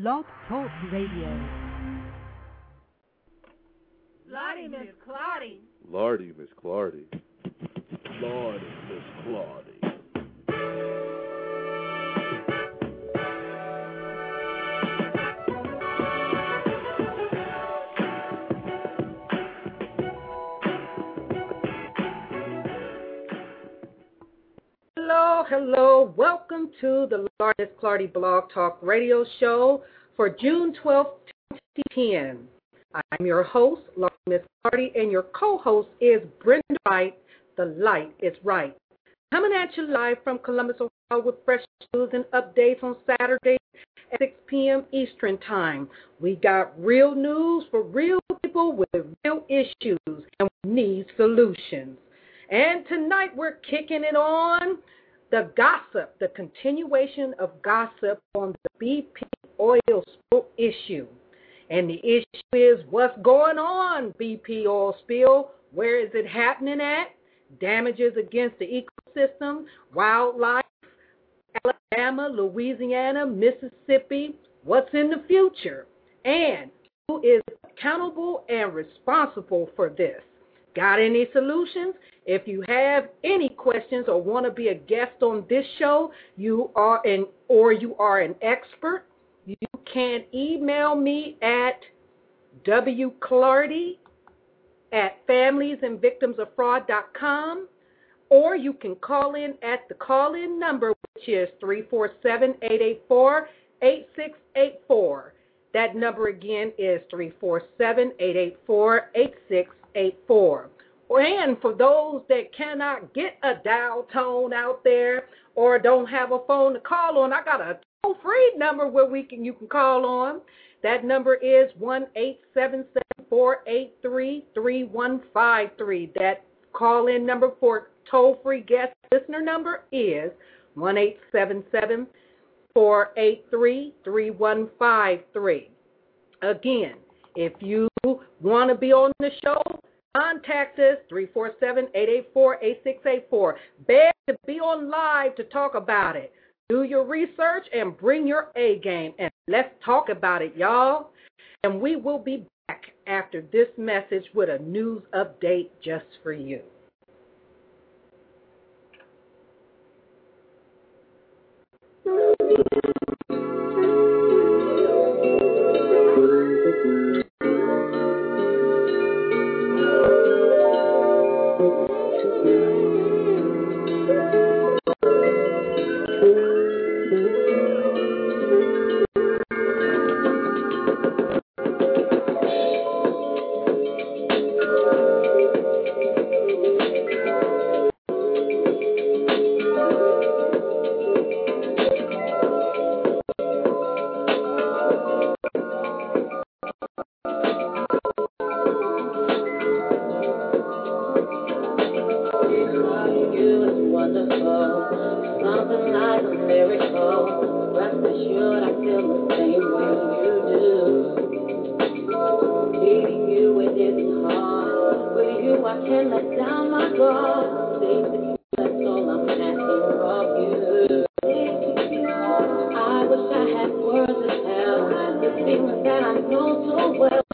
Blog Talk Radio. Lottie, Miss Clardy. Lardy, Miss Clardy. Lordy, Miss Claudie. Hello. Welcome to the Lord Miss Clardy Blog Talk Radio Show for June 12th, 2010. I'm your host, Laurie Miss Clardy, and your co-host is Brenda Wright. The light is right. Coming at you live from Columbus, Ohio with fresh news and updates on Saturday at 6 p.m. Eastern Time. We got real news for real people with real issues and we need solutions. And tonight we're kicking it on the gossip, the continuation of gossip on the BP oil spill issue. And the issue is what's going on, BP oil spill? Where is it happening at? Damages against the ecosystem, wildlife, Alabama, Louisiana, Mississippi. What's in the future? And who is accountable and responsible for this? Got any solutions? If you have any questions or want to be a guest on this show, you are an or you are an expert, you can email me at wclardy at familiesandvictimsoffraud.com or you can call in at the call-in number which is 347-884-8684. That number again is 347-884-8684. And for those that cannot get a dial tone out there or don't have a phone to call on, I got a toll-free number where we can you can call on. That number is one eight seven seven four eight three three one five three. That call-in number for toll-free guest listener number is one eight seven seven four eight three three one five three. Again, if you want to be on the show, Contact us 347-884-8684. Beg to be on live to talk about it. Do your research and bring your A game and let's talk about it, y'all. And we will be back after this message with a news update just for you. I know too well.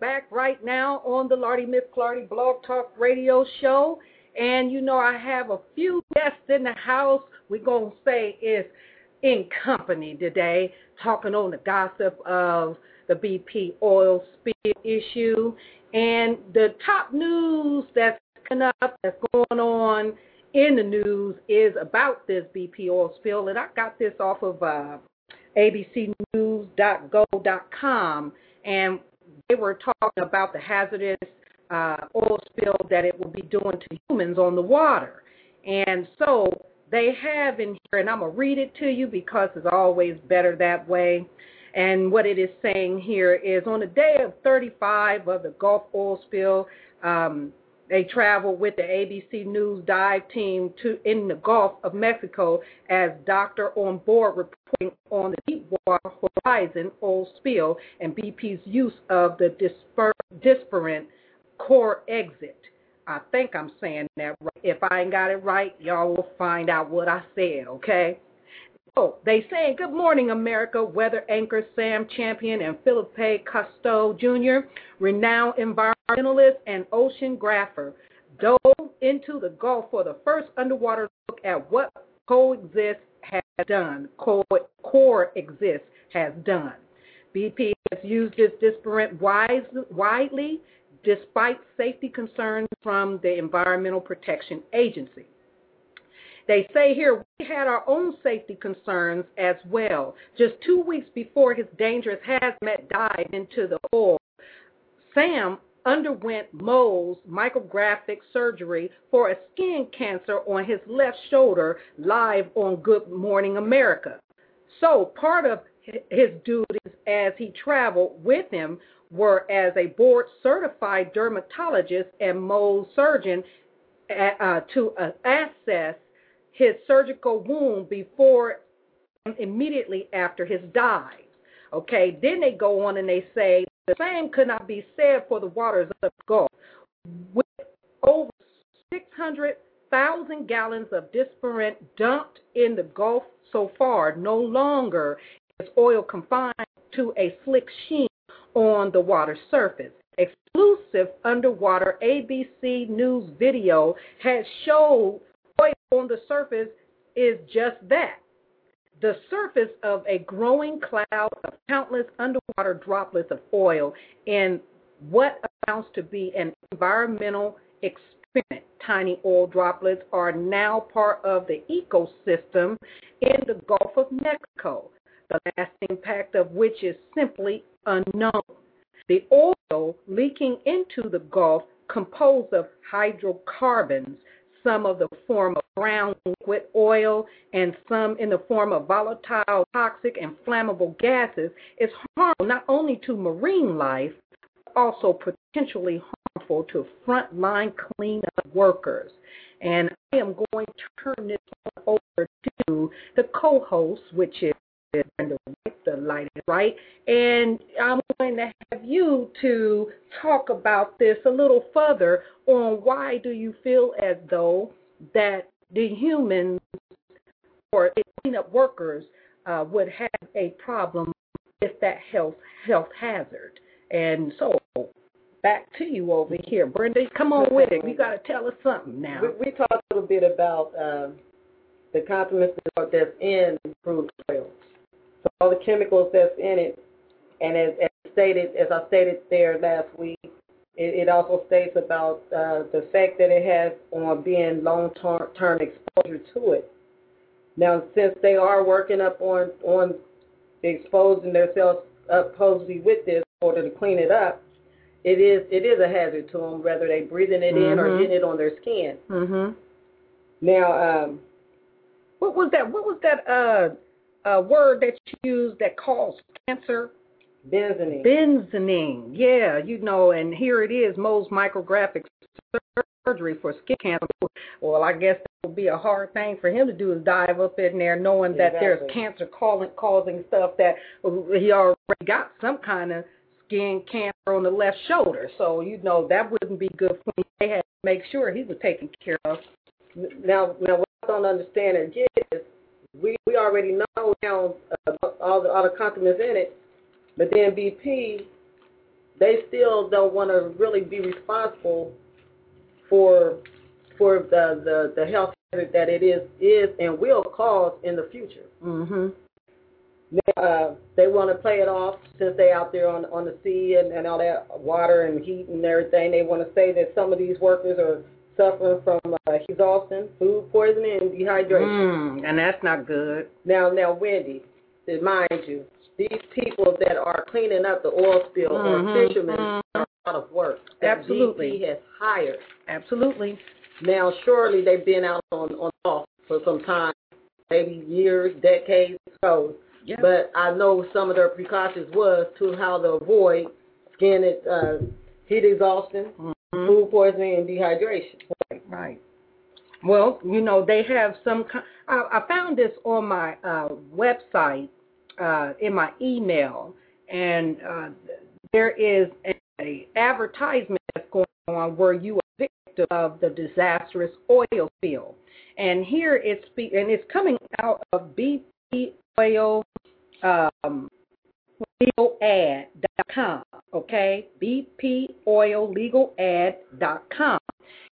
Back right now on the Lardy Miss Clardy Blog Talk Radio Show. And you know I have a few guests in the house. We're going to say is in company today, talking on the gossip of the BP oil spill issue and the top news that's coming up, that's going on in the news is about this BP oil spill. And I got this off of uh, abcnews.go.com, and they were talking about the hazardous uh, oil spill that it will be doing to humans on the water. And so they have in here, and I'm going to read it to you because it's always better that way. And what it is saying here is on the day of 35 of the Gulf oil spill, um, they traveled with the ABC News dive team to in the Gulf of Mexico as doctor on board on the Deepwater Horizon oil spill and BP's use of the disper- disparate Corexit. I think I'm saying that right. If I ain't got it right, y'all will find out what I said, okay? Oh, they say good morning, America. Weather anchor Sam Champion and Philippe Cousteau Jr., renowned environmentalist and oceanographer, dove into the Gulf for the first underwater look at what Corexit done. Co- Corexit has done. BP has used this disparate wise, widely despite safety concerns from the Environmental Protection Agency. They say here we had our own safety concerns as well. Just two weeks before his dangerous hazmat dive into the oil, Sam underwent Mohs micrographic surgery for a skin cancer on his left shoulder live on Good Morning America. So part of his duties as he traveled with him were as a board certified dermatologist and Mohs surgeon uh, to uh, assess his surgical wound before and immediately after his dive. Okay, then they go on and they say the same could not be said for the waters of the Gulf. With over 600,000 gallons of disparate dumped in the Gulf so far, no longer is oil confined to a slick sheen on the water surface. Exclusive underwater ABC News video has showed oil on the surface is just that the surface of a growing cloud of countless underwater droplets of oil in what amounts to be an environmental experiment. Tiny oil droplets are now part of the ecosystem in the Gulf of Mexico, the last impact of which is simply unknown. The oil leaking into the Gulf composed of hydrocarbons some of the form of brown liquid oil, and some in the form of volatile, toxic, and flammable gases, is harmful not only to marine life, but also potentially harmful to frontline cleanup workers. And I am going to turn this over to the co-host, which is Wright, the light is right, and I'm going to have you to talk about this a little further on why do you feel as though that the humans or cleanup workers uh, would have a problem with that health health hazard. And so back to you over here, Brenda. Come on with it. You got to tell us something now. We, we talked a little bit about uh, the complements that's in crude oil. So all the chemicals that's in it, and as, as stated, as I stated there last week, it, it also states about uh, the effect that it has on being long-term exposure to it. Now, since they are working up on on exposing themselves up supposedly with this in order to clean it up, it is it is a hazard to them, whether they breathing it mm-hmm. in or mm-hmm. getting it on their skin. Mm-hmm. Now, um, what was that? What was that? Uh, uh, word that you used that caused cancer? Benzoning. Benzoning, yeah, you know, and here it is, Mohs micrographic surgery for skin cancer. Well, I guess that would be a hard thing for him to do is dive up in there knowing exactly. that there's cancer causing, causing stuff that he already got some kind of skin cancer on the left shoulder. So, you know, that wouldn't be good for him. They had to make sure he was taken care of. Now, now what I don't understand is we, we already know now uh, all the all the compliments in it, but then BP, they still don't want to really be responsible for for the, the the health that it is is and will cause in the future. Mhm. Uh, they want to play it off since they out there on on the sea and, and all that water and heat and everything. They want to say that some of these workers are suffering from uh, exhaustion, food poisoning, and dehydration. Mm, and that's not good. Now, now, Wendy, mind you, these people that are cleaning up the oil spill Mhm, are fishermen mhm. are out of work. Absolutely. BP has hired. Absolutely. Now, surely they've been out on on off for some time, maybe years, decades, so. Yeah. But I know some of their precautions was to how to avoid skin uh, heat exhaustion, Mhm. Food poisoning, and dehydration. Right. Well, you know, they have some. I, I found this on my uh, website, uh, in my email, and uh, there is a, a advertisement that's going on where you are victim of the disastrous oil spill, and here it's and it's coming out of BP Oil. Um, legalead.com, okay? bpoillegalad.com.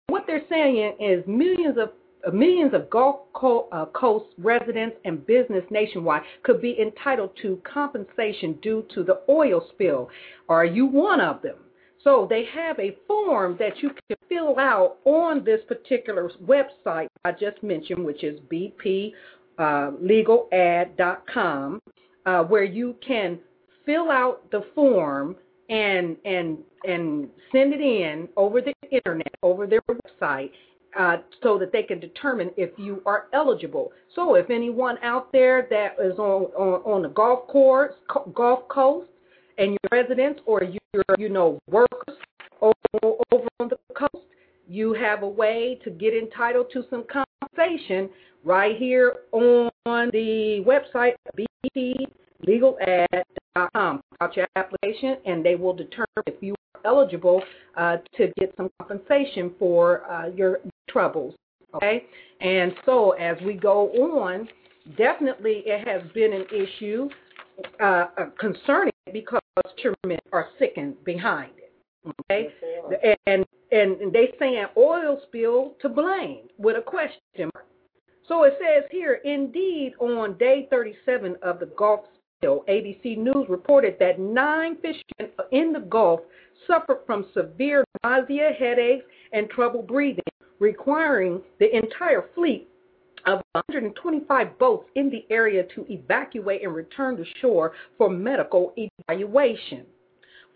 What they're saying is millions of uh, millions of Gulf uh, Coast residents and business nationwide could be entitled to compensation due to the oil spill. Are you one of them? So they have a form that you can fill out on this particular website I just mentioned, which is bplegalad.com, uh, where you can fill out the form and and and send it in over the internet, over their website, uh, so that they can determine if you are eligible. So if anyone out there that is on on, on the golf course, co- golf coast, and you're residents or you're you know workers over, over on the coast, you have a way to get entitled to some compensation right here on the website bplegalad.com. Out your application, and they will determine if you are eligible uh, to get some compensation for uh, your troubles. Okay, and so as we go on, definitely it has been an issue uh, uh, concerning it because fishermen are sickened behind it. Okay, and and they saying oil spill to blame with a question mark. So it says here, indeed, on day 37 of the Gulf ABC News reported that nine fishermen in the Gulf suffered from severe nausea, headaches, and trouble breathing, requiring the entire fleet of 125 boats in the area to evacuate and return to shore for medical evaluation.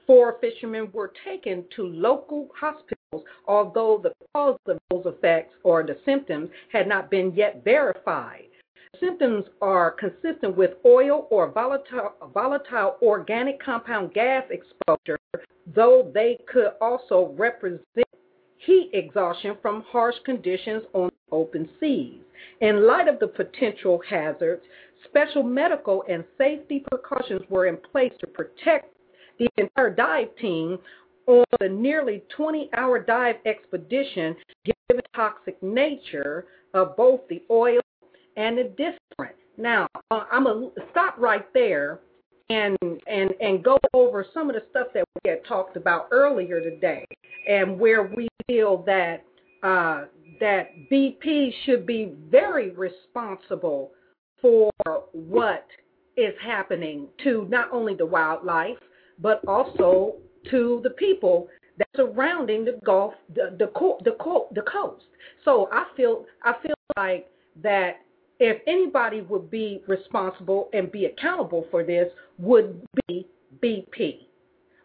Four fishermen were taken to local hospitals, although the cause of those effects or the symptoms had not been yet verified. Symptoms are consistent with oil or volatile, volatile organic compound gas exposure, though they could also represent heat exhaustion from harsh conditions on open seas. In light of the potential hazards, special medical and safety precautions were in place to protect the entire dive team on the nearly 20 hour dive expedition, given the toxic nature of both the oil and the different. Now, uh, I'm going to stop right there and and and go over some of the stuff that we had talked about earlier today, and where we feel that uh, that BP should be very responsible for what is happening to not only the wildlife but also to the people that surrounding the Gulf, the the the, the coast. So I feel I feel like that if anybody would be responsible and be accountable for this, would be BP.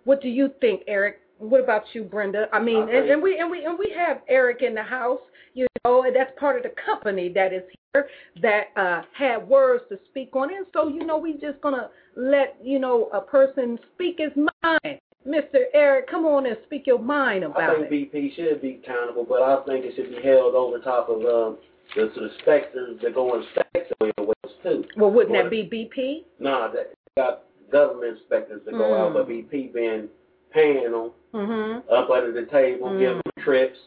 What do you think, Eric? What about you, Brenda? I mean, and, and we and we and we have Eric in the house, you know, and that's part of the company that is here that uh, had words to speak on it. So you know, we just gonna let you know a person speak his mind. Mr. Eric, come on and speak your mind about it. I think it. BP should be accountable, but I think it should be held over top of um, the, inspectors that go inspect the oil wells too. Well, wouldn't Well, that be BP? Nah, that got government inspectors that go Mm. out, but BP been paying them Mm-hmm. up under the table, Mm. giving them trips,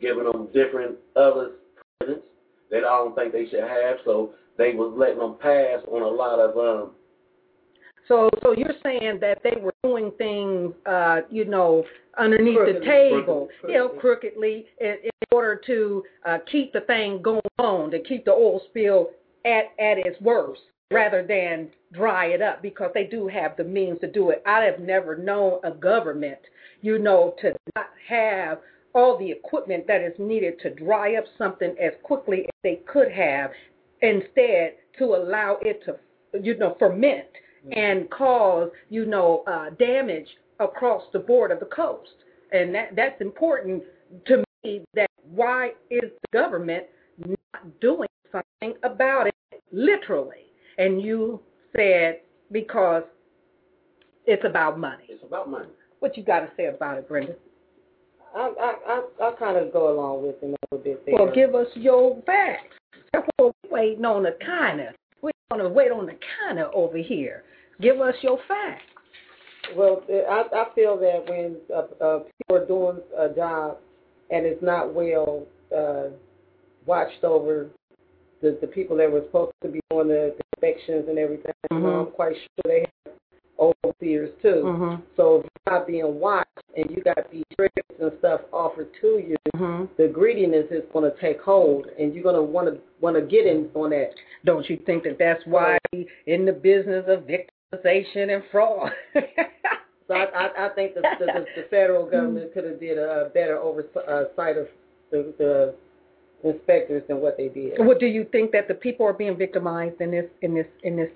giving them different other presents that I don't think they should have. So they was letting them pass on a lot of um. So, so you're saying that they were doing things, uh, you know, underneath the table, Crooked- you know, crookedly, in, in order to uh, keep the thing going on, to keep the oil spill at at its worst, rather than dry it up, because they do have the means to do it. I have never known a government, you know, to not have all the equipment that is needed to dry up something as quickly as they could have, instead to allow it to, you know, ferment and cause, you know, uh, damage across the board of the coast. And that that's important to me. That why is the government not doing something about it, literally? And you said because it's about money. It's about money. What you got to say about it, Brenda? I I I, I kind of go along with him a little bit there. Well, give us your facts. That's what we're waiting on the kinda. We're gonna wait on the kinda over here. Give us your facts. Well, I I feel that when uh, uh, people are doing a job and it's not well uh, watched over, the the people that were supposed to be doing the, the inspections and everything, Mhm. I'm quite sure they have overseers too. Mhm. So if you're not being watched and you got these drinks and stuff offered to you, Mhm. the greediness is going to take hold, and you're going to want to want to get in on that. Don't you think that that's why in the business of victimization and fraud? So I, I, I think the, the, the, the federal government could have did a better oversight of the, the inspectors than what they did. Well, do you think that the people are being victimized in this in this in this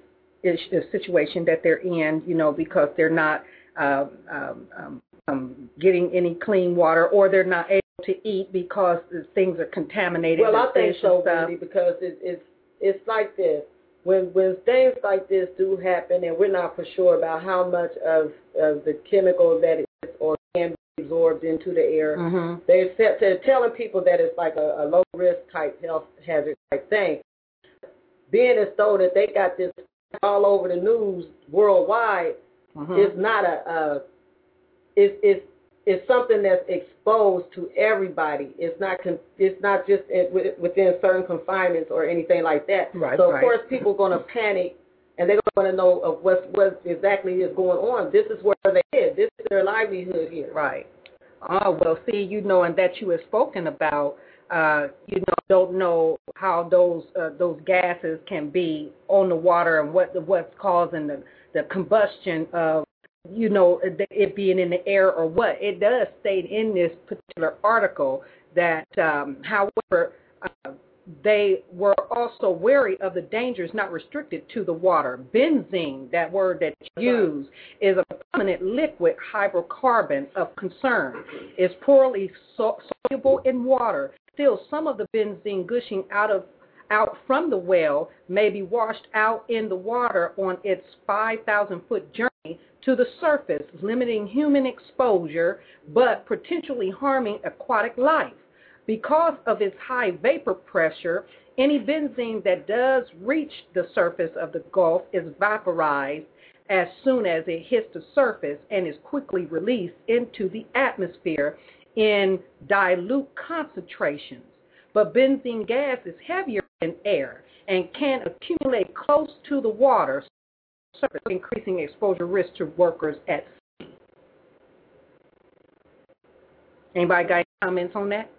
ish, situation that they're in? You know, because they're not um, um, um, getting any clean water, or they're not able to eat because things are contaminated. Well, I think so. Wendy, because it, it's it's like this. When when things like this do happen, and we're not for sure about how much of of the chemical that is or can be absorbed into the air, Mhm. They're, set- they're telling people that it's like a, a low risk type health hazard type thing. Being as though that they got this all over the news worldwide Mhm. is not a, a it's it's it's something that's exposed to everybody. It's not con, it's not just in, wi- within certain confinements or anything like that. Right, so of right. course people are going to panic and they're going to know of what what exactly is going on. This is where they live. This is their livelihood here. Right. Oh well, see, you know, and that you have spoken about, uh, you know, don't know how those uh, those gases can be on the water and what what's causing the the combustion of, you know, it it being in the air or what. It does state in this particular article that, um, however. Uh, they were also wary of the dangers not restricted to the water. Benzene, that word that you use, is a prominent liquid hydrocarbon of concern. It's poorly so- soluble in water. Still, some of the benzene gushing out of out from the well may be washed out in the water on its 5,000 foot journey to the surface, limiting human exposure but potentially harming aquatic life. Because of its high vapor pressure, any benzene that does reach the surface of the Gulf is vaporized as soon as it hits the surface and is quickly released into the atmosphere in dilute concentrations. But benzene gas is heavier than air and can accumulate close to the water surface, increasing exposure risk to workers at sea. Anybody got any comments on that?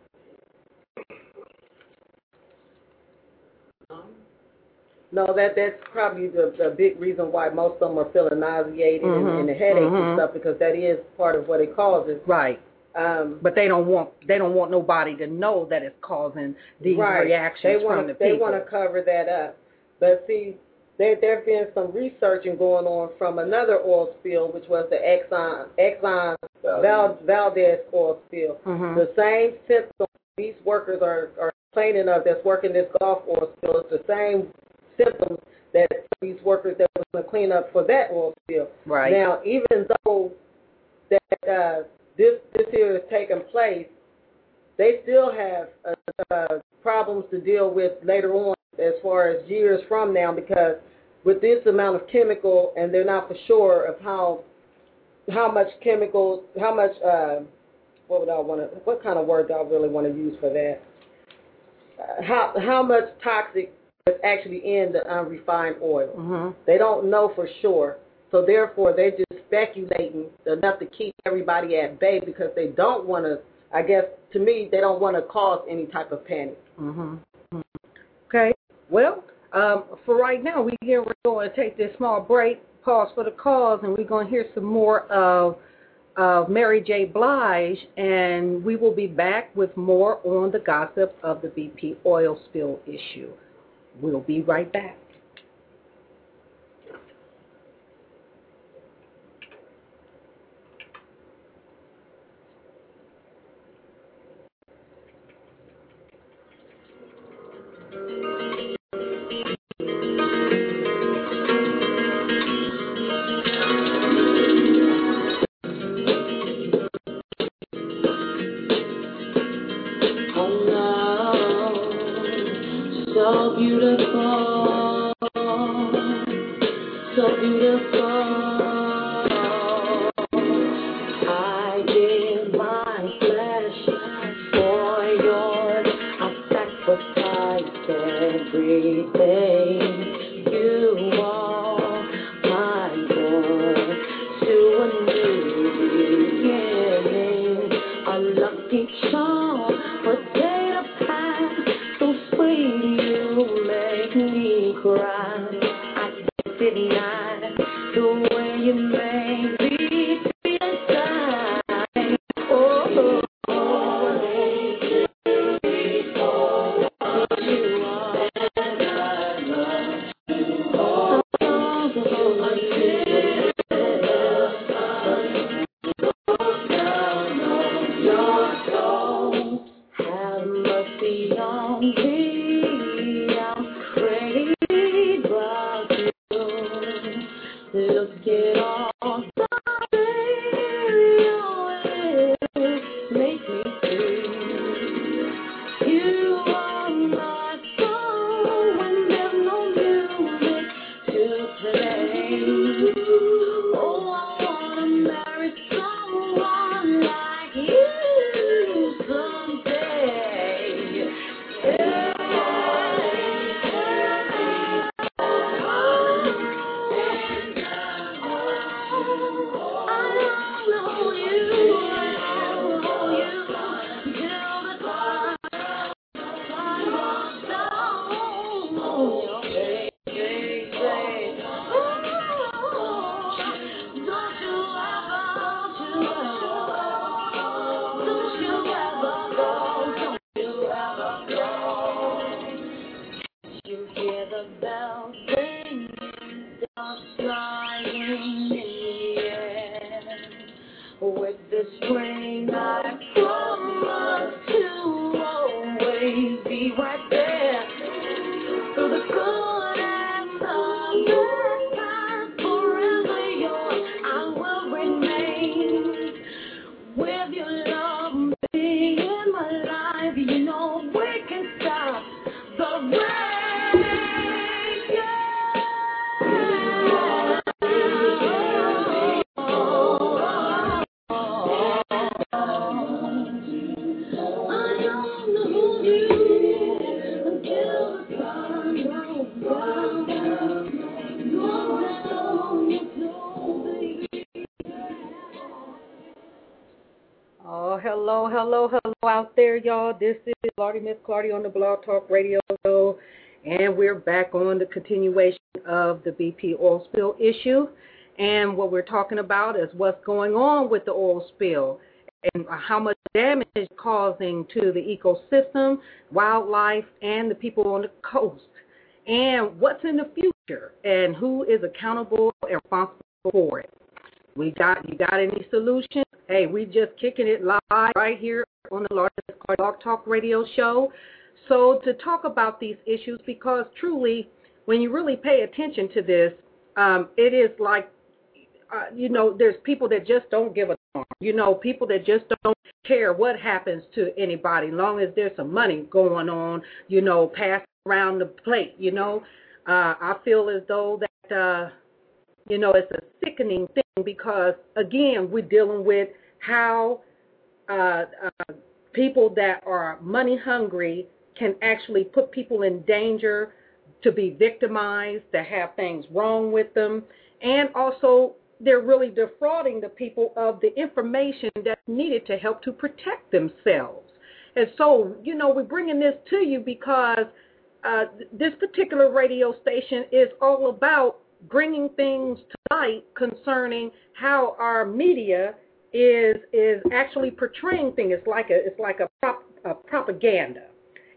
No, that that's probably the, the big reason why most of them are feeling nauseated Mhm, and, and the headaches mhm. and stuff because that is part of what it causes. Right. Um, But they don't want they don't want nobody to know that it's causing these right. reactions they wanna, from the people. They want to cover that up. But see, there there's been some researching going on from another oil spill, which was the Exxon Exxon Val, Valdez oil spill. Mhm. The same symptoms these workers are, are complaining of that's working this Gulf oil spill. It's the same symptoms that these workers that was going to clean up for that oil spill. Right. Now, even though that uh, this this here is taking place, they still have uh, uh, problems to deal with later on, as far as years from now, because with this amount of chemical, and they're not for sure of how how much chemical, how much uh, what would I want to, what kind of word do I really want to use for that? uh, how how much toxic is actually in the unrefined oil. Mhm. They don't know for sure. So therefore, they're just speculating enough to keep everybody at bay because they don't want to. I guess to me, they don't want to cause any type of panic. hmm Okay. Well, um, for right now, we here we're going to take this small break, pause for the cause, and we're going to hear some more of of Mary J. Blige, and we will be back with more on the gossip of the BP oil spill issue. We'll be right back. Clardy on the Blog Talk Radio Show, and we're back on the continuation of the BP oil spill issue. And what we're talking about is what's going on with the oil spill and how much damage it's causing to the ecosystem, wildlife, and the people on the coast. And what's in the future, and who is accountable and responsible for it. We got you got any solutions? Hey, we just kicking it live right here on the largest Blog Talk Radio show. So to talk about these issues, because truly, when you really pay attention to this, um, it is like, uh, you know, there's people that just don't give a darn. You know, people that just don't care what happens to anybody, long as there's some money going on. You know, passed around the plate. You know, uh, I feel as though that. Uh, you know, it's a sickening thing because, again, we're dealing with how uh, uh, people that are money hungry can actually put people in danger to be victimized, to have things wrong with them, and also they're really defrauding the people of the information that's needed to help to protect themselves. And so, you know, we're bringing this to you because uh, this particular radio station is all about bringing things to light concerning how our media is is actually portraying things. It's like a it's like a, prop, a propaganda,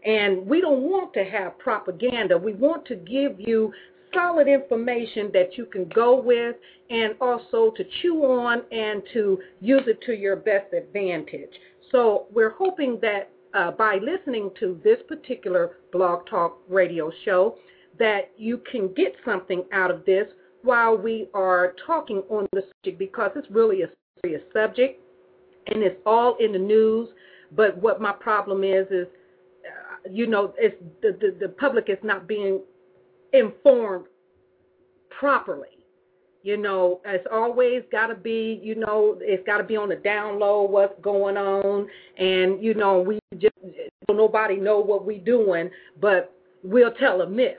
and we don't want to have propaganda. We want to give you solid information that you can go with and also to chew on and to use it to your best advantage. So we're hoping that uh, by listening to this particular blog talk radio show that you can get something out of this while we are talking on the subject because it's really a serious subject and it's all in the news. But what my problem is is, uh, you know, it's the, the the public is not being informed properly. You know, it's always got to be, you know, it's got to be on the down low what's going on, and you know, we just nobody know what we doing, but we'll tell a miss,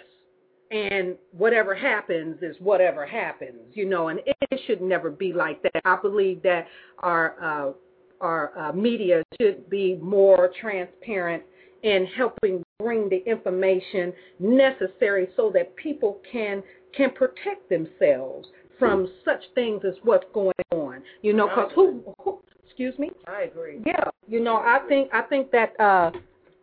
and whatever happens is whatever happens, you know, and it should never be like that. I believe that our uh, our uh, media should be more transparent in helping bring the information necessary so that people can can protect themselves from such things as what's going on. You know, because who, who? Excuse me. I agree. Yeah, you know, I think I think that uh,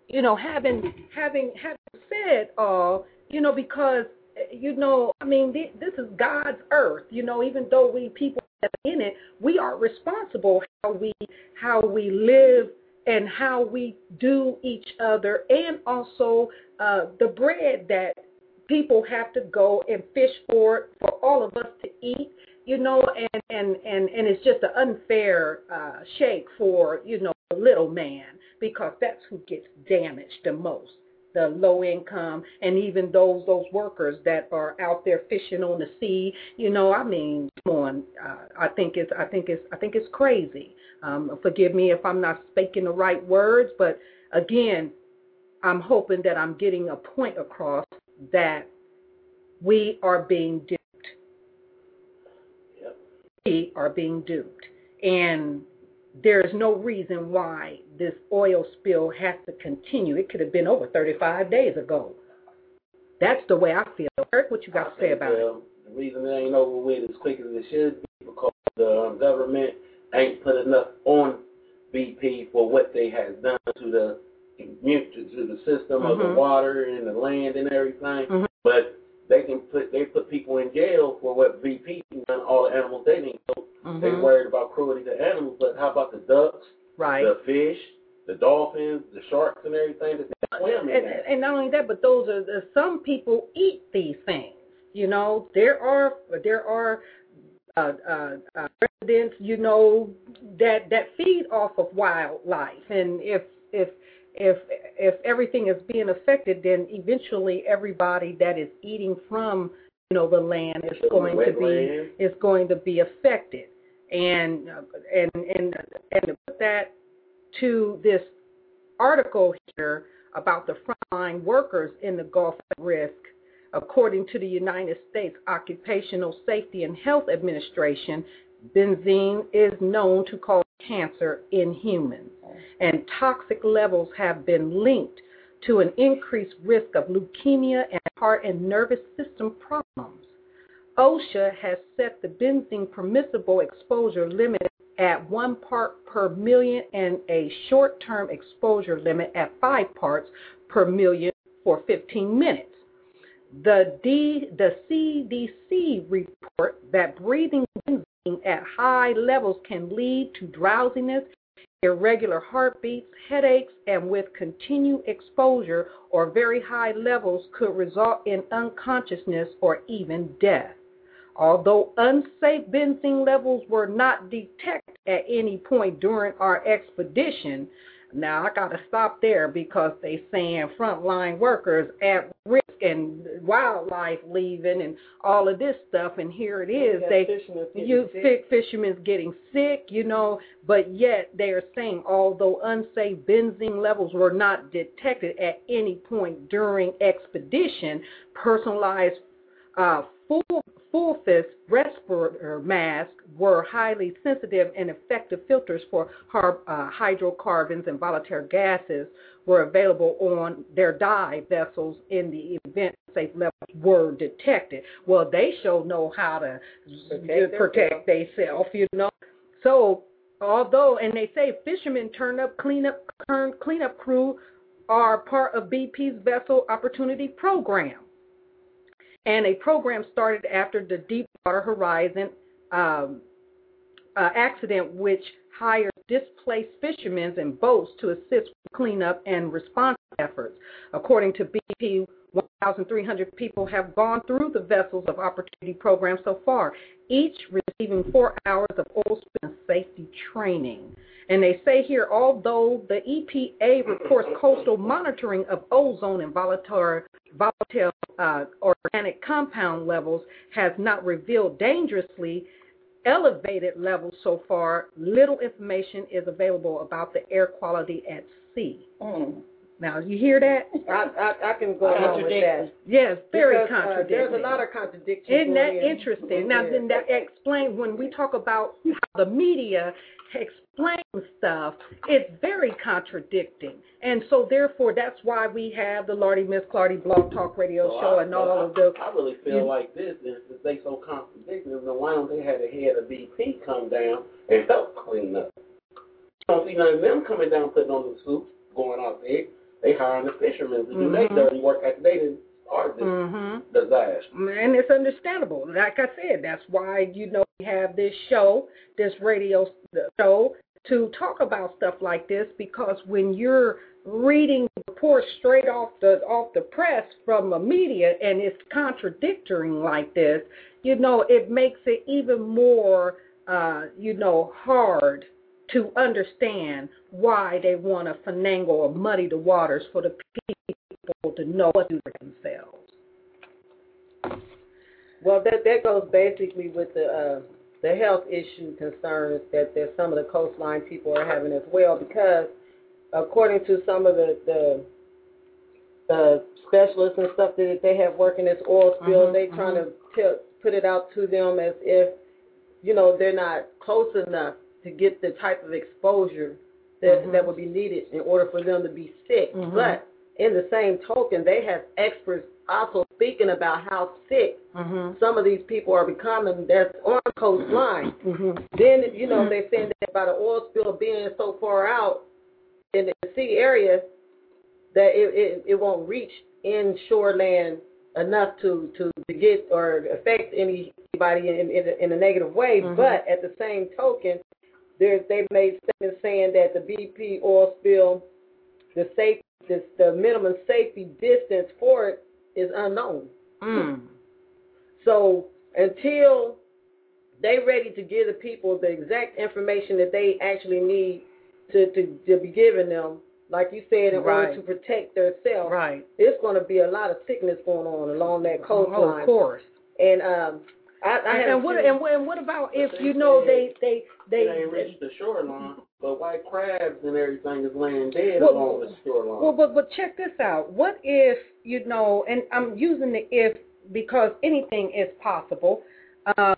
you know, having having having said all, you know, because you know, I mean, th- this is God's earth. You know, even though we people in it, we are responsible how we how we live and how we do each other, and also uh, the bread that people have to go and fish for for all of us to eat you know and and and and it's just an unfair uh shake for you know the little man because that's who gets damaged the most the low income and even those those workers that are out there fishing on the sea you know i mean come on uh, i think it's i think it's i think it's crazy um forgive me if i'm not speaking the right words but again i'm hoping that i'm getting a point across that we are being duped. Yep. We are being duped. And there's no reason why this oil spill has to continue. It could have been over 35 days ago. That's the way I feel. Eric, what you got to say about it? um, The reason it ain't over with as quick as it should be because the um, government ain't put enough on BP for what they has done to the to the system of the Mhm. water and the land and everything. Mhm. But they can put they put people in jail for what BP done all the animals they didn't. So they worried about cruelty to animals, but how about the ducks, Right. the fish, the dolphins, the sharks, and everything that they swim in? and, and not only that, but those are the, some people eat these things. You know, there are there are uh, uh, uh, residents, you know, that that feed off of wildlife, and if if if if everything is being affected, then eventually everybody that is eating from you know the land is going to be is going to be affected, and and and and to put that to this article here about the frontline workers in the Gulf at risk, according to the United States Occupational Safety and Health Administration, benzene is known to cause cancer in humans, and toxic levels have been linked to an increased risk of leukemia and heart and nervous system problems. OSHA has set the benzene permissible exposure limit at one part per million and a short term exposure limit at five parts per million for 15 minutes. The, D, the CDC report that breathing benzene at high levels can lead to drowsiness, irregular heartbeats, headaches, and with continued exposure or very high levels could result in unconsciousness or even death. Although unsafe benzene levels were not detected at any point during our expedition, Now I got to stop there because they saying frontline workers at risk and wildlife leaving and all of this stuff, and here it is. They you sick. sick fishermen's getting sick, you know, but yet they are saying although unsafe benzene levels were not detected at any point during expedition, personalized uh, full full face respirator masks were highly sensitive and effective filters for uh, hydrocarbons and volatile gases were available on their dive vessels in the event safe levels were detected. Well, they sure know how to Protect protect themselves, you know. So, although, and they say fishermen turn up cleanup turn cleanup crew are part of BP's Vessel Opportunity Program. And a program started after the Deepwater Horizon um, uh, accident, which hired displaced fishermen and boats to assist with cleanup and response efforts. According to BP, 1,300 people have gone through the Vessels of Opportunity program so far, each receiving four hours of oil spill safety training. And they say here, although the EPA reports coastal monitoring of ozone and volatile, volatile uh, organic compound levels has not revealed dangerously elevated levels so far, little information is available about the air quality at sea. Mm. Now, you hear that? I, I I can go along with that. Yes, very Because, uh, contradictory. there's a lot of contradictions. Isn't that in. interesting? Now, then that explain when we talk about how the media explains stuff, it's very contradicting. And so, therefore, that's why we have the Lardy Miss Clardy Blog Talk Radio So Show I- and all I, of the. I really feel you- like this is if they so contradictory, then why don't they have the head of BP come down and help clean up? You don't see none of them coming down putting on the suits, going out there. They hiring the fishermen to do Mhm. their dirty work after they didn't start this Mm-hmm. disaster. And it's understandable. Like I said, that's why you know we have this show, this radio show, to talk about stuff like this. Because when you're reading reports straight off the off the press from the media and it's contradicting like this, you know, it makes it even more, uh, you know, hard to understand why they want to finagle or muddy the waters for the people to know what to do for themselves. Well, that that goes basically with the uh, the health issue concerns that, that some of the coastline people are having as well, because according to some of the the, the specialists and stuff that they have working this oil spill, Mhm, they trying to tell, put it out to them as if you know they're not close enough to get the type of exposure that Mhm. that would be needed in order for them to be sick. Mhm. But in the same token, they have experts also speaking about how sick Mm-hmm. some of these people are becoming that's on the coastline. Mm-hmm. Then, you know, they're saying that by the oil spill being so far out in the sea area that it, it, it won't reach inshore enough to, to, to get or affect anybody in, in, a- in a negative way. Mhm. But at the same token, there's, they made statements saying that the BP oil spill, the safe, the, the minimum safety distance for it is unknown. Mm. So until they ready to give the people the exact information that they actually need to, to, to be giving them, like you said, in order to protect themselves, Right. it's going to be a lot of sickness going on along that coastline. Oh, of course. And um, I, I And, what and, what- and what about if you know they they they, it ain't reached the shoreline, but white crabs and everything is laying dead Well, along the shoreline. well but but check this out. What if you know and I'm using the if because anything is possible. Um,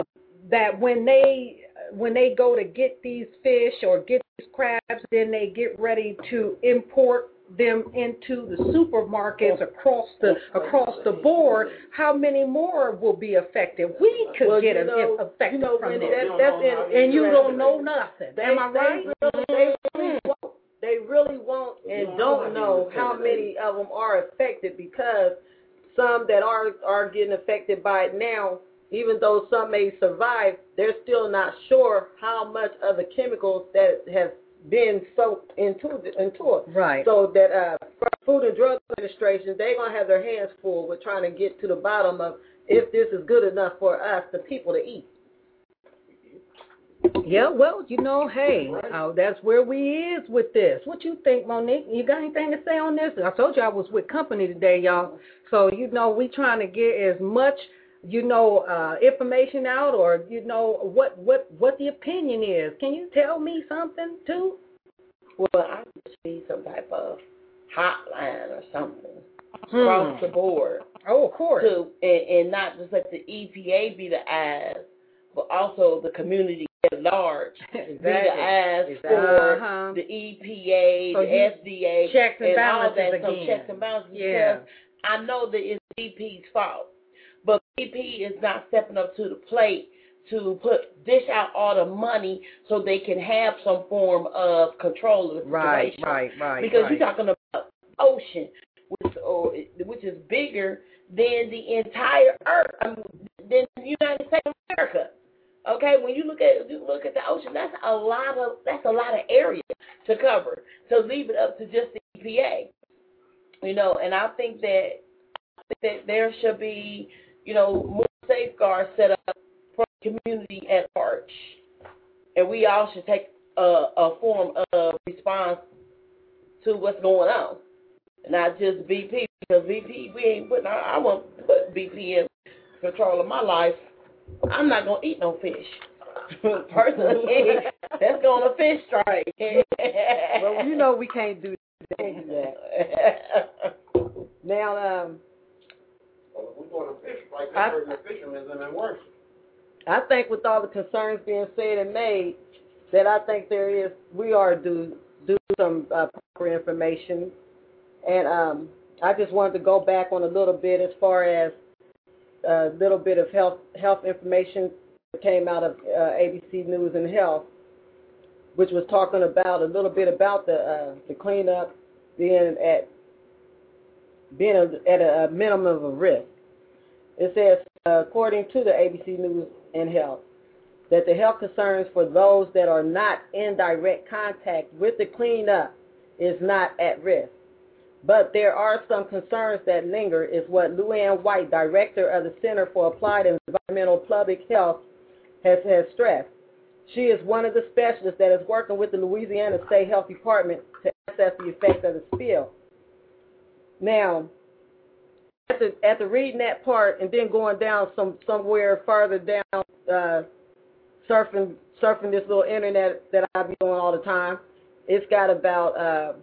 that when they when they go to get these fish or get these crabs, then they get ready to import them into the supermarkets across the across the board. How many more will be affected? We could Well, get you a- know- affected you know, from Wendy, this, that, that's in, and you don't know nothing. They, Am I they right? Really, they really won't. They really won't and don't don't know know how how many many of them are affected because some that are are getting affected by it now, even though some may survive, they're still not sure how much of the chemicals that have been soaked into into it. Right. So that uh, Food and Drug Administration, they're gonna have their hands full with trying to get to the bottom of if this is good enough for us, the people, to eat. Yeah, well, you know, hey, uh, that's where we is with this. What you think, Monique? You got anything to say on this? I told you I was with company today, y'all. So you know, we trying to get as much, you know, uh, information out, or you know, what what what the opinion is. Can you tell me something too? Well, I just need some type of hotline or something across the board Oh, of course. to and, and not just let the EPA be the eyes, but also the community at large be the eyes Exactly. for Uh-huh. the EPA, So the FDA, Checks and all balances that. So again. checks and balances. Yeah. Because I know that it's BP's fault, BP is not stepping up to the plate to put dish out all the money so they can have some form of control of the Right, situation. right, right. right. Because right. you're talking about ocean, which or, which is bigger than the entire earth, I mean, than the United States of America. Okay, when you look at you look at the ocean, that's a lot of that's a lot of area to cover. To leave it up to just the EPA, you know, and I think that I think that there should be, you know, more safeguards set up for the community at large, and we all should take a, a form of response to what's going on, not just BP because BP we ain't putting. I, I won't put BP in control of my life. I'm not gonna eat no fish. Personally, that's going to fish strike. Well, you know we can't do that. Now, um, Well, if we're going to fish like I- hurting the fishermen and then worse. I think with all the concerns being said and made, that I think there is we are due do some uh, proper information, and um, I just wanted to go back on a little bit as far as a little bit of health health information that came out of uh, ABC News and Health, which was talking about a little bit about the uh, the cleanup being at being a, at a, minimum of a risk. It says, according to the ABC News and Health, that the health concerns for those that are not in direct contact with the cleanup is not at risk. But there are some concerns that linger, is what Luann White, director of the Center for Applied Environmental Public Health, has, has stressed. She is one of the specialists that is working with the Louisiana State Health Department to assess the effects of the spill. Now, after, after reading that part and then going down some somewhere further down, uh, surfing surfing this little internet that I be doing all the time, it's got about uh,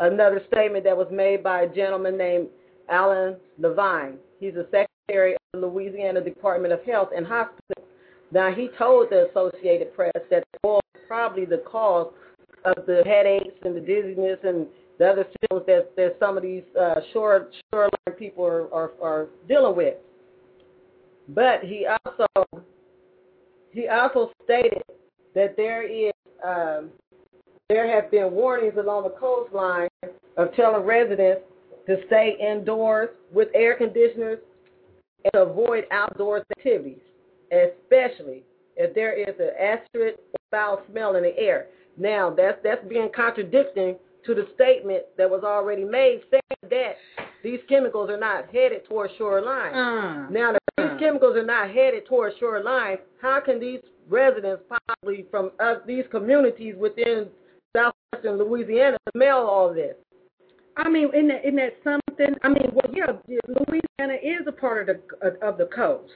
another statement that was made by a gentleman named Alan Levine. He's the secretary of the Louisiana Department of Health and Hospitals. Now he told the Associated Press that oil is probably the cause of the headaches and the dizziness and the other symptoms that, that some of these uh, shore shoreline people are, are, are dealing with. But he also he also stated that there is um, there have been warnings along the coastline of telling residents to stay indoors with air conditioners and avoid outdoors activities, especially if there is an acid or foul smell in the air. Now that's that's being contradicting to the statement that was already made saying that these chemicals are not headed towards shoreline. Uh, Now, if these chemicals are not headed towards shoreline, how can these residents possibly from uh, these communities within southwestern Louisiana smell all this? I mean, isn't that, isn't that something? I mean, well, yeah, Louisiana is a part of the of the coast,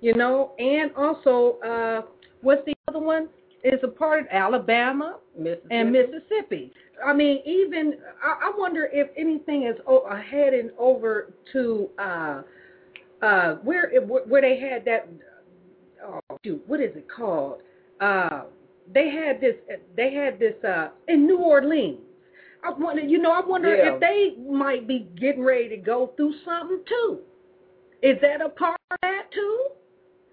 you know, and also, uh, what's the other one? Is a part of Alabama Mississippi? and Mississippi. I mean, even I, I wonder if anything is o- uh, heading over to uh, uh, where where they had that. Oh, shoot, what is it called? Uh, they had this. They had this uh, in New Orleans. I wonder, you know, I wonder Yeah. if they might be getting ready to go through something too. Is that a part of that too?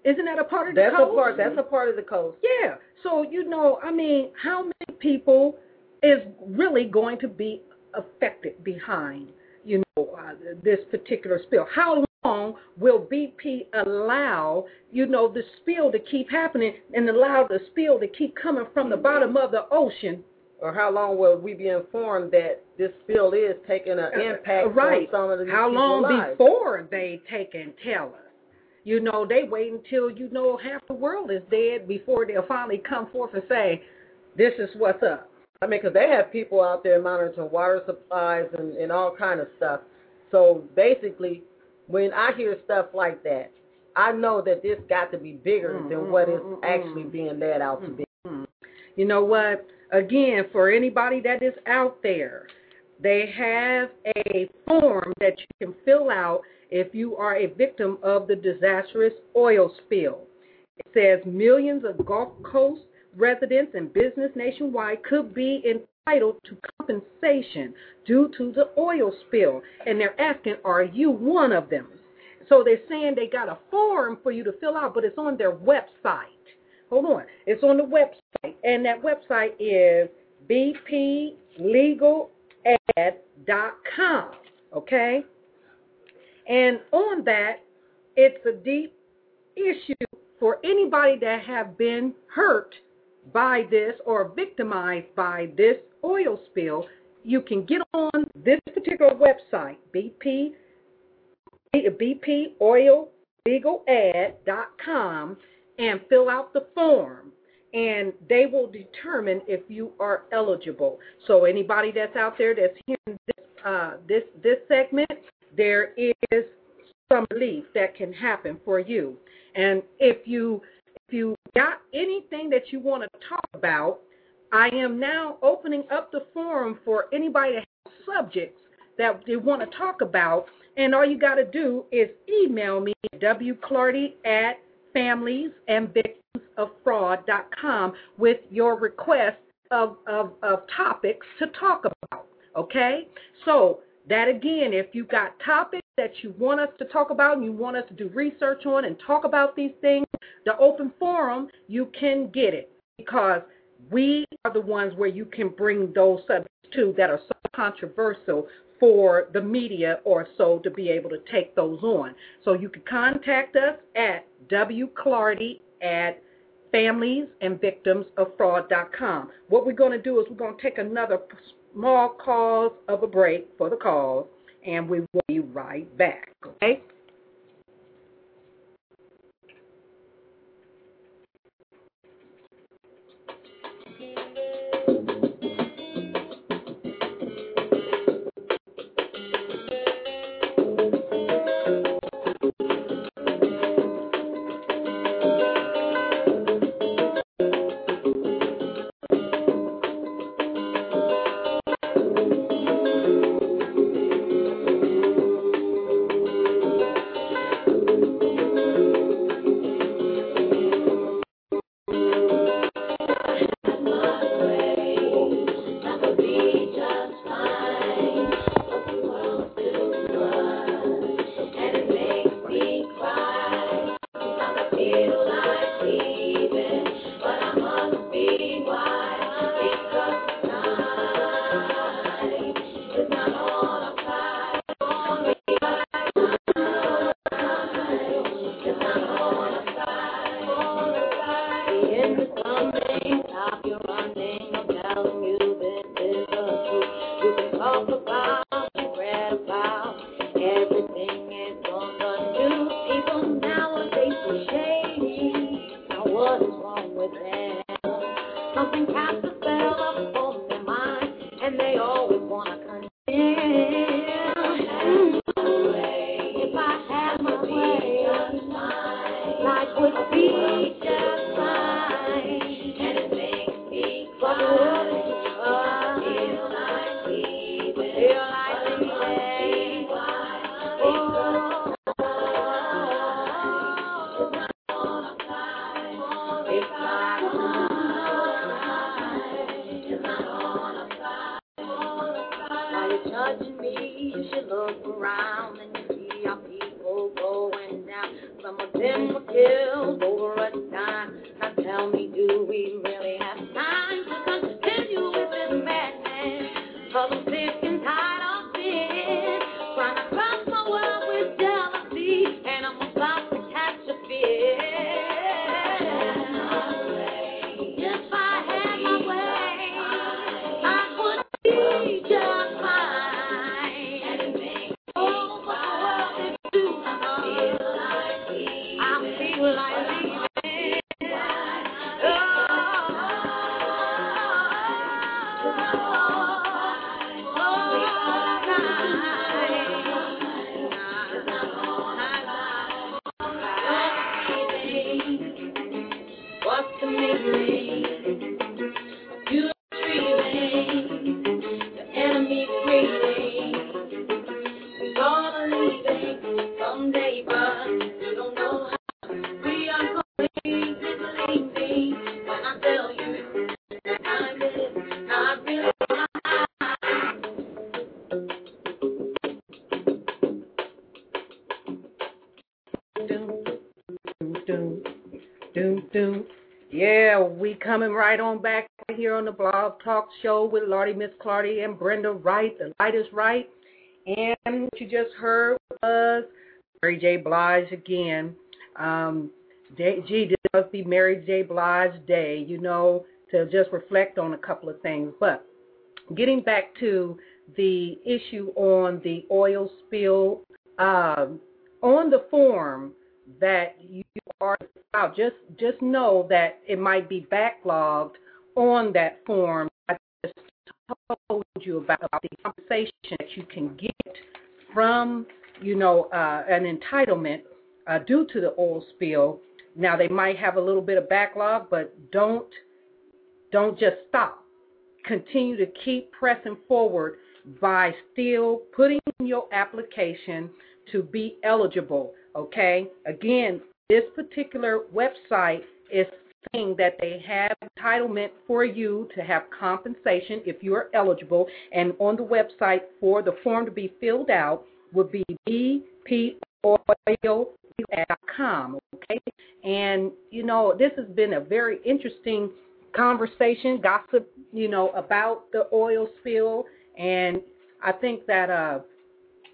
Isn't that a part of the That's a part. That's a part of the coast. Yeah. So, you know, I mean, how many people is really going to be affected behind, you know, uh, this particular spill? How long will BP allow, you know, the spill to keep happening and allow the spill to keep coming from the bottom of the ocean? Or how long will we be informed that this spill is taking an impact Uh, right. on some of these How long lives? before they take and tell us? You know, they wait until you know half the world is dead before they'll finally come forth and say, "This is what's up." I mean, because they have people out there monitoring water supplies and, and all kind of stuff. So basically, when I hear stuff like that, I know that this got to be bigger Mm, than mm, what mm, it's mm, actually mm. being led out to be. Mhm. You know what? Again, for anybody that is out there, they have a form that you can fill out if you are a victim of the disastrous oil spill. It says millions of Gulf Coast residents and business nationwide could be entitled to compensation due to the oil spill. And they're asking, are you one of them? So they're saying they got a form for you to fill out, but it's on their website. Hold on. It's on the website, and that website is bplegalad.com. Okay? And on that, it's a deep issue for anybody that have been hurt by this or victimized by this oil spill. You can get on this particular website, BP, bpoillegalad.com, and fill out the form. And they will determine if you are eligible. So anybody that's out there that's hearing this uh, this this segment, there is some relief that can happen for you. And if you if you got anything that you want to talk about, I am now opening up the forum for anybody that has subjects that they want to talk about. And all you got to do is email me at wclardy at familiesandvictimsoffraud.com with your request of, of, of topics to talk about. Okay? So, that again, if you've got topics that you want us to talk about and you want us to do research on and talk about these things, the open forum, you can get it because we are the ones where you can bring those subjects to that are so controversial for the media or so to be able to take those on. So you can contact us at wclardy at familiesandvictimsoffraud.com. What we're going to do is we're going to take another small pause of a break for the calls, and we will be right back. Okay? What's the meaning? Coming right on back here on the Blog Talk Show with Lordy, Miss Clardy, and Brenda Wright. The light is right. And what you just heard was Mary J. Blige again. Um, J- gee, this must be Mary J. Blige Day, you know, to just reflect on a couple of things. But getting back to the issue on the oil spill, um, on the form that you are out, just just know that it might be backlogged on that form. I just told you about, about the compensation that you can get from, you know, uh, an entitlement uh, due to the oil spill. Now they might have a little bit of backlog, but don't don't just stop. Continue to keep pressing forward by still putting your application to be eligible. Okay. Again, this particular website is saying that they have entitlement for you to have compensation if you are eligible. And on the website for the form to be filled out would be bpoil.com. Okay. And, you know, this has been a very interesting conversation, gossip, you know, about the oil spill. And I think that uh,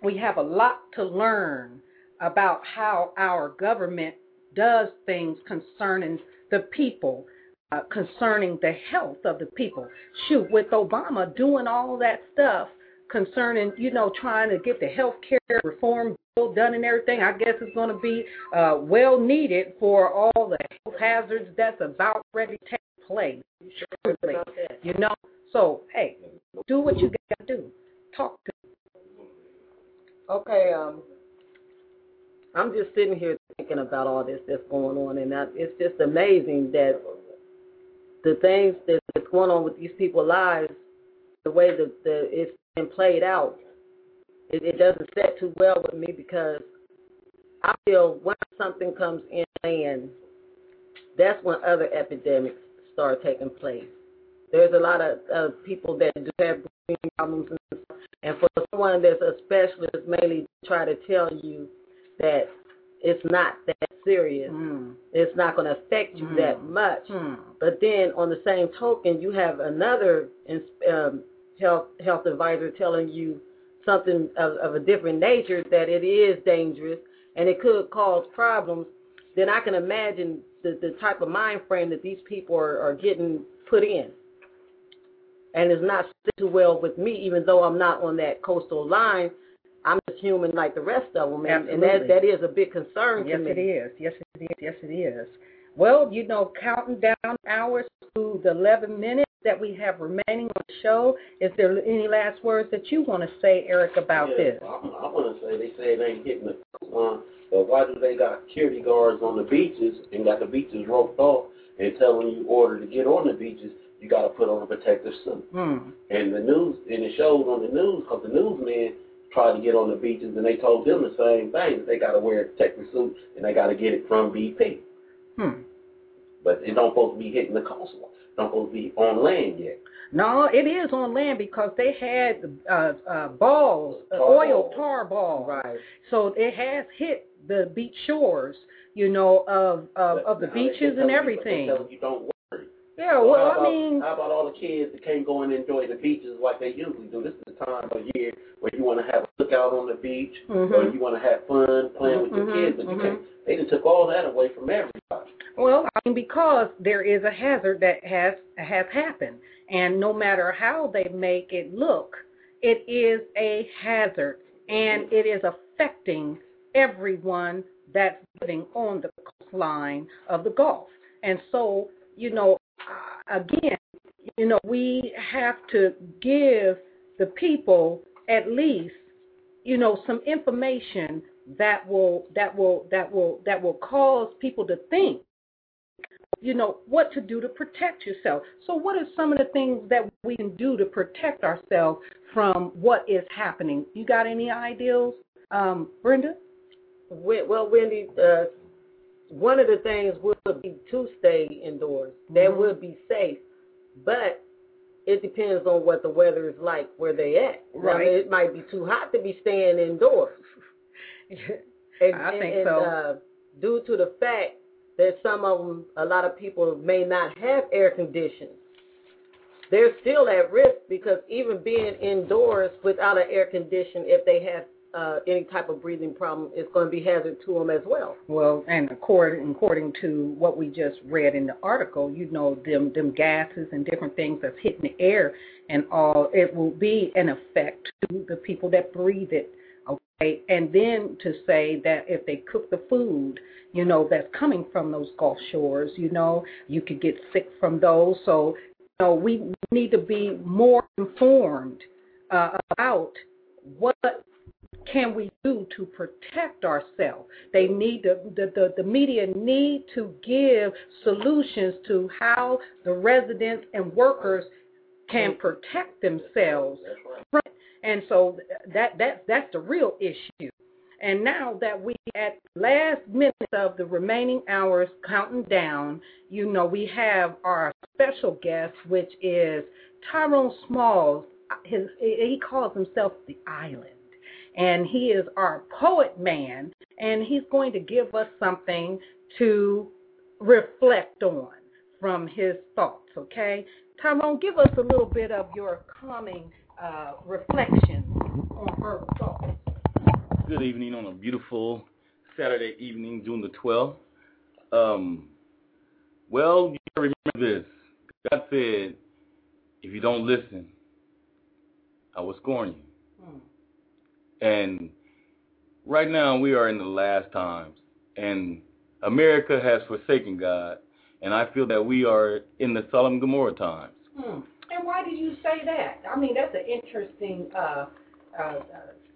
we have a lot to learn about how our government does things concerning the people, uh, concerning the health of the people. Shoot, with Obama doing all that stuff concerning, you know, trying to get the health care reform bill done and everything, I guess it's going to be uh, well needed for all the health hazards that's about ready to take place. You know. So, hey, do what you got to do. Talk to. Okay, um, I'm just sitting here thinking about all this that's going on, and I, it's just amazing that the things that, that's going on with these people's lives, the way that the, it's been played out, it, it doesn't set too well with me because I feel when something comes in land, that's when other epidemics start taking place. There's a lot of uh, people that do have breathing problems, and, and for someone that's a specialist, mainly try to tell you that it's not that serious. Mm. It's not going to affect you Mm. that much. Hmm. But then, on the same token, you have another um, health health advisor telling you something of, of a different nature that it is dangerous and it could cause problems. Then I can imagine the, the type of mind frame that these people are, are getting put in. And it's not too well with me, even though I'm not on that coastal line. I'm just human like the rest of them, and, and that that is a big concern Yes, to me. it is. Yes, it is. Yes, it is. Well, you know, counting down hours to the 11 minutes that we have remaining on the show. Is there any last words that you want to say, Eric, about yeah, this? I, I want to say they say it ain't hitting the coastline, but why do they got security guards on the beaches and got the beaches roped off and telling you order to get on the beaches, you got to put on a protective suit. Hmm. And the news, and it shows on the news because the newsmen tried to get on the beaches and they told them the same thing that they got to wear a protective suit and they got to get it from BP. Hmm. But it don't supposed to be hitting the coastline. It don't supposed to be on land yet. No, it is on land because they had uh, uh, balls, Tar oil balls. tar balls. Right. So it has hit the beach shores, you know, of of, But of the now they- they beaches and telling you- everything. You don't Yeah, So well, how I mean, how about all the kids that can't go and enjoy the beaches like they usually do? This is the time of year where you want to have a cookout on the beach, or Mhm. you want to have fun playing with your Mhm, kids, but you mhm. can't. They just took all that away from everybody. Well, I mean, because there is a hazard that has has happened, and no matter how they make it look, it is a hazard, and it is affecting everyone that's living on the coastline of the Gulf. And so, you know, again, you know, we have to give the people at least, you know, some information that will that will that will that will cause people to think you know what to do to protect yourself. So what are some of the things that we can do to protect ourselves from what is happening? You got any ideas um, brenda? Well wendy uh, one of the things would be to stay indoors that Mhm. would be safe but it depends on what the weather is like where they at Now, Right. it might be too hot to be staying indoors and, I and- think and, so. Uh, due to the fact that some of them, a lot of people may not have air conditioning, they're still at risk because even being indoors without an air condition, if they have uh, any type of breathing problem, is going to be hazard to them as well. Well, and according according to what we just read in the article, you know, them them gases and different things that's hitting the air and all, it will be an effect to the people that breathe it. Okay, and then to say that if they cook the food, you know, that's coming from those Gulf shores, you know, you could get sick from those. So, you know, we need to be more informed uh, about what can we do to protect ourselves? They need to, the, the, the media need to give solutions to how the residents and workers can mm. protect themselves. And so that that that's the real issue. And now that we at last minute of the remaining hours counting down, you know, we have our special guest, which is Tyrone Smalls. His he calls himself the Island and he is our poet man, and he's going to give us something to reflect on from his thoughts, okay? Tyrone, give us a little bit of your calming uh, reflection on verbal thoughts. Good evening on a beautiful Saturday evening, June the 12th. Um, well, you remember this. God said, if you don't listen, I will scorn you. And right now we are in the last times, and America has forsaken God, and I feel that we are in the Sodom Gomorrah times. Hmm. And why did you say that? I mean, that's an interesting uh, uh, uh,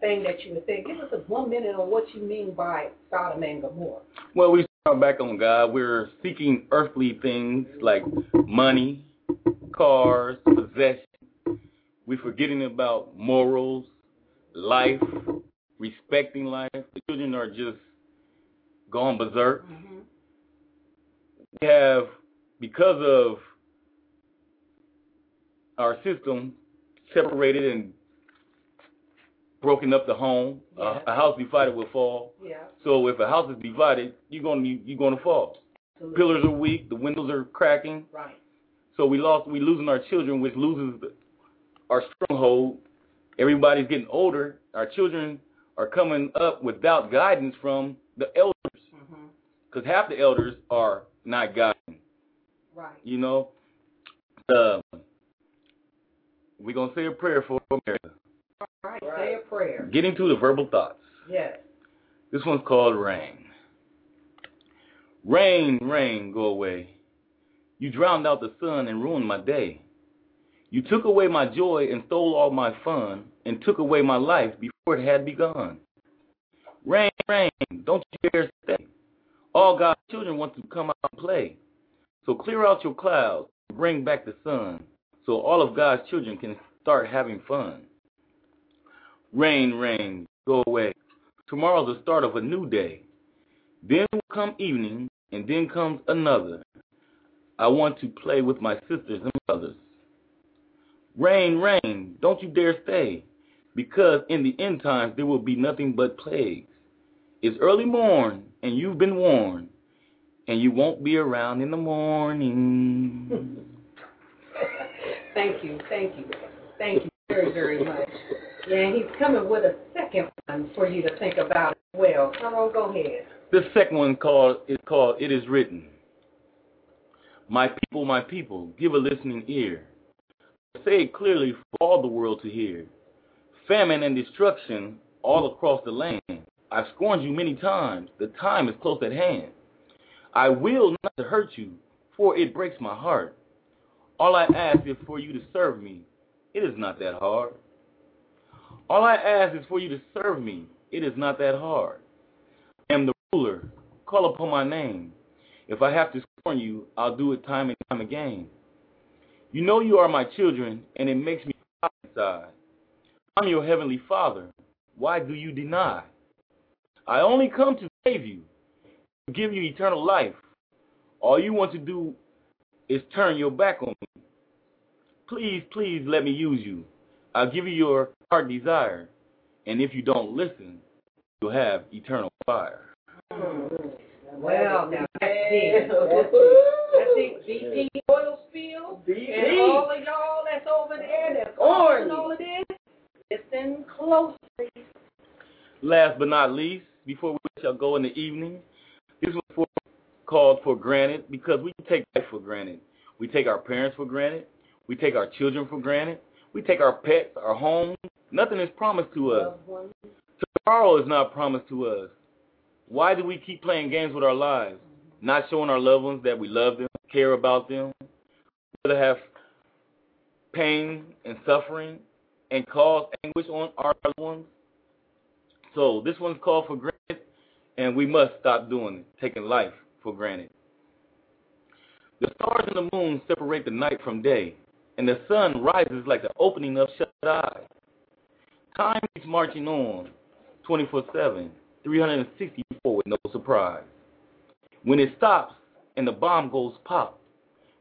thing that you would say. Give us a one minute on what you mean by Sodom and Gomorrah. Well, we start back on God. We're seeking earthly things like money, cars, possession. We're forgetting about morals, life, respecting life. The children are just gone berserk. Mm-hmm. We have, because of our system, separated and broken up the home. Yeah. A, a house divided will fall. Yeah. So if a house is divided, you're gonna you're gonna fall. Absolutely. Pillars are weak. The windows are cracking. Right. So we lost. We losing our children, which loses the, our stronghold. Everybody's getting older. Our children are coming up without guidance from the elders, Mm-hmm. because half the elders are not guiding. Right. You know. Uh, we're gonna say a prayer for America. All right. Say a prayer. Getting to the verbal thoughts. Yes. This one's called Rain. Rain, rain, go away. You drowned out the sun and ruined my day. You took away my joy and stole all my fun and took away my life before it had begun. Rain, rain, don't you dare stay. All God's children want to come out and play. So clear out your clouds bring back the sun so all of God's children can start having fun. Rain, rain, go away. Tomorrow's the start of a new day. Then will come evening, and then comes another. I want to play with my sisters and brothers. Rain, rain, don't you dare stay, because in the end times there will be nothing but plagues. It's early morn, and you've been warned, and you won't be around in the morning. Thank you. Thank you. Thank you very, very much. Yeah, and he's coming with a second one for you to think about as well. Come on, go ahead. This second one called is called It Is Written. My people, my people, give a listening ear. Say it clearly for all the world to hear. Famine and destruction all across the land. I've scorned you many times. The time is close at hand. I will not to hurt you, for it breaks my heart. All I ask is for you to serve me. It is not that hard. All I ask is for you to serve me. It is not that hard. I am the ruler. Call upon my name. If I have to scorn you, I'll do it time and time again. You know you are my children, and it makes me cry inside. I'm your heavenly Father. Why do you deny? I only come to save you, to give you eternal life. All you want to do is turn your back on me. Please, please let me use you. I'll give you your heart desire. And if you don't listen, you'll have eternal fire. Well, now that's deep. That's deep. I think BP oil spill and all of y'all that's over there that's Orange. causing all of this, listen closely. Last but not least, before we shall go in the evening, this was for, called for granted because we take life for granted. We take our parents for granted. We take our children for granted. We take our pets, our homes. Nothing is promised to us. Tomorrow is not promised to us. Why do we keep playing games with our lives, not showing our loved ones that we love them, care about them, whether have pain and suffering and cause anguish on our loved ones? So this one's called for granted, and we must stop doing it, taking life for granted. The stars and the moon separate the night from day, and the sun rises like the opening of shut eyes. Time keeps marching on, 24-7, 364 with no surprise. When it stops and the bomb goes pop,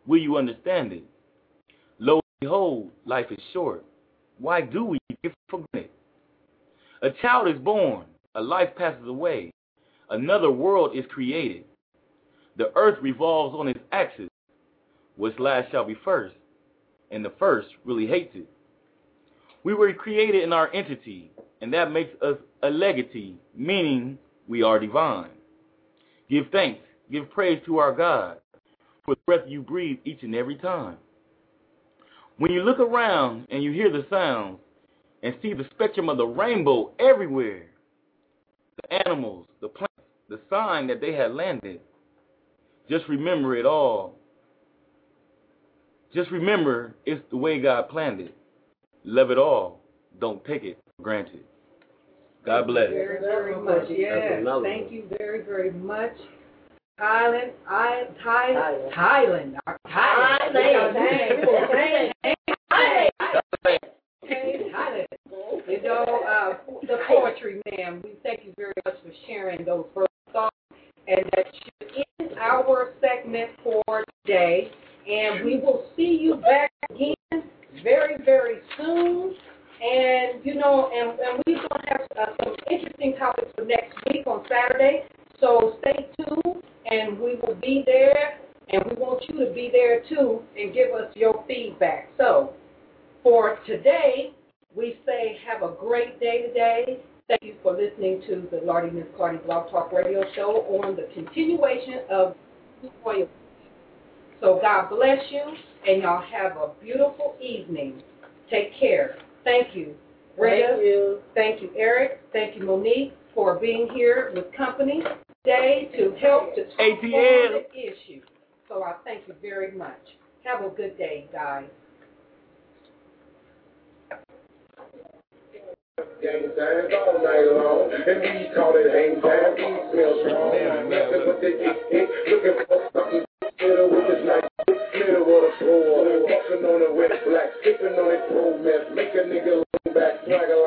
will you understand it? Lo and behold, life is short. Why do we give for granted? A child is born, a life passes away, another world is created. The earth revolves on its axis. What's last shall be first, and the first really hates it. We were created in our entity, and that makes us a legatee, meaning we are divine. Give thanks, give praise to our God for the breath you breathe each and every time. When you look around and you hear the sounds and see the spectrum of the rainbow everywhere, the animals, the plants, the sign that they had landed, just remember it all. Just remember it's the way God planned it. Love it all. Don't take it for granted. God bless. Very, very much. Yes. Thank you very, very much. Thailand, I, Thai, Thailand. Thailand, Thailand. Thailand. Thailand. Thailand. You know, uh, the poetry man, we thank you very much for sharing those first thoughts. And that should end our segment for today. And we will see you back again very, very soon. And, you know, and, and we're going to have uh, some interesting topics for next week on Saturday. So stay tuned, and we will be there. And we want you to be there too and give us your feedback. So, for today, we say have a great day today. Thank you for listening to the Lardy Miss Clardy Blog Talk Radio Show on the continuation of Royal. So God bless you, and y'all have a beautiful evening. Take care. Thank you. Brenda, Thank you. thank you, Eric. Thank you, Monique, for being here with company today to help to talk ATL. on the issue. So I thank you very much. Have a good day, guys. Gang signs all night long, and we call it hang time. We smell strong, nothing but the dick dick. Looking for something middle with this nice dick, middle of the floor. Walking on a wet black, sipping on it pro mess. Make a nigga lean back. The the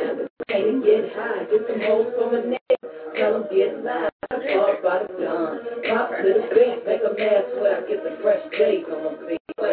in the. Can't get high, get some hoes from a nigga. Tell them get live, all by the gun. Pop to the make a mad sweat, get the fresh days on them feet. I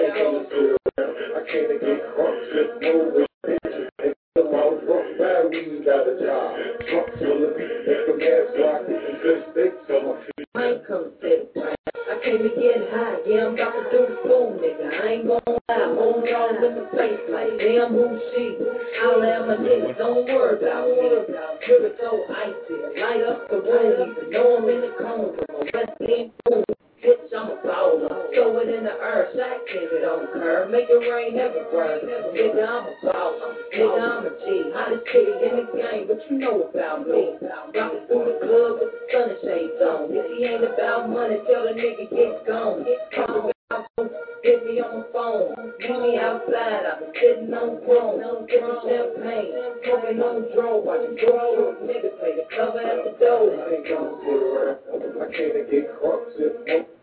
can't get crunk, slip over, bitches. And the mouth rough, bad weed got a job. Truck full of beat, make a gas rock, with some good steaks on my feet. I ain't come I came to get high, yeah, I'm about to do the fool, nigga. I ain't gonna lie, hold on in the place like damn who she. I'll have my niggas, don't worry about me. Drip it so icy, light up the even though I'm in the cone from a West End boom. Bitch, I'm a baller, throw it in the earth, shot nigga don't care. Make it rain everywhere. Nigga, I'm a boss. Nigga, I'm a G. Hottest kitty in the game, but you know about me. Rockin' through the club with the sun shades on. If he ain't about money, tell the nigga get gone. Talk about Hit me on the phone, meet me outside. Been sitting on throne, sipping champagne, smoking on dro, watching dro, niggas play the cover at the door. I ain't gonna sit around. I can't get crooks if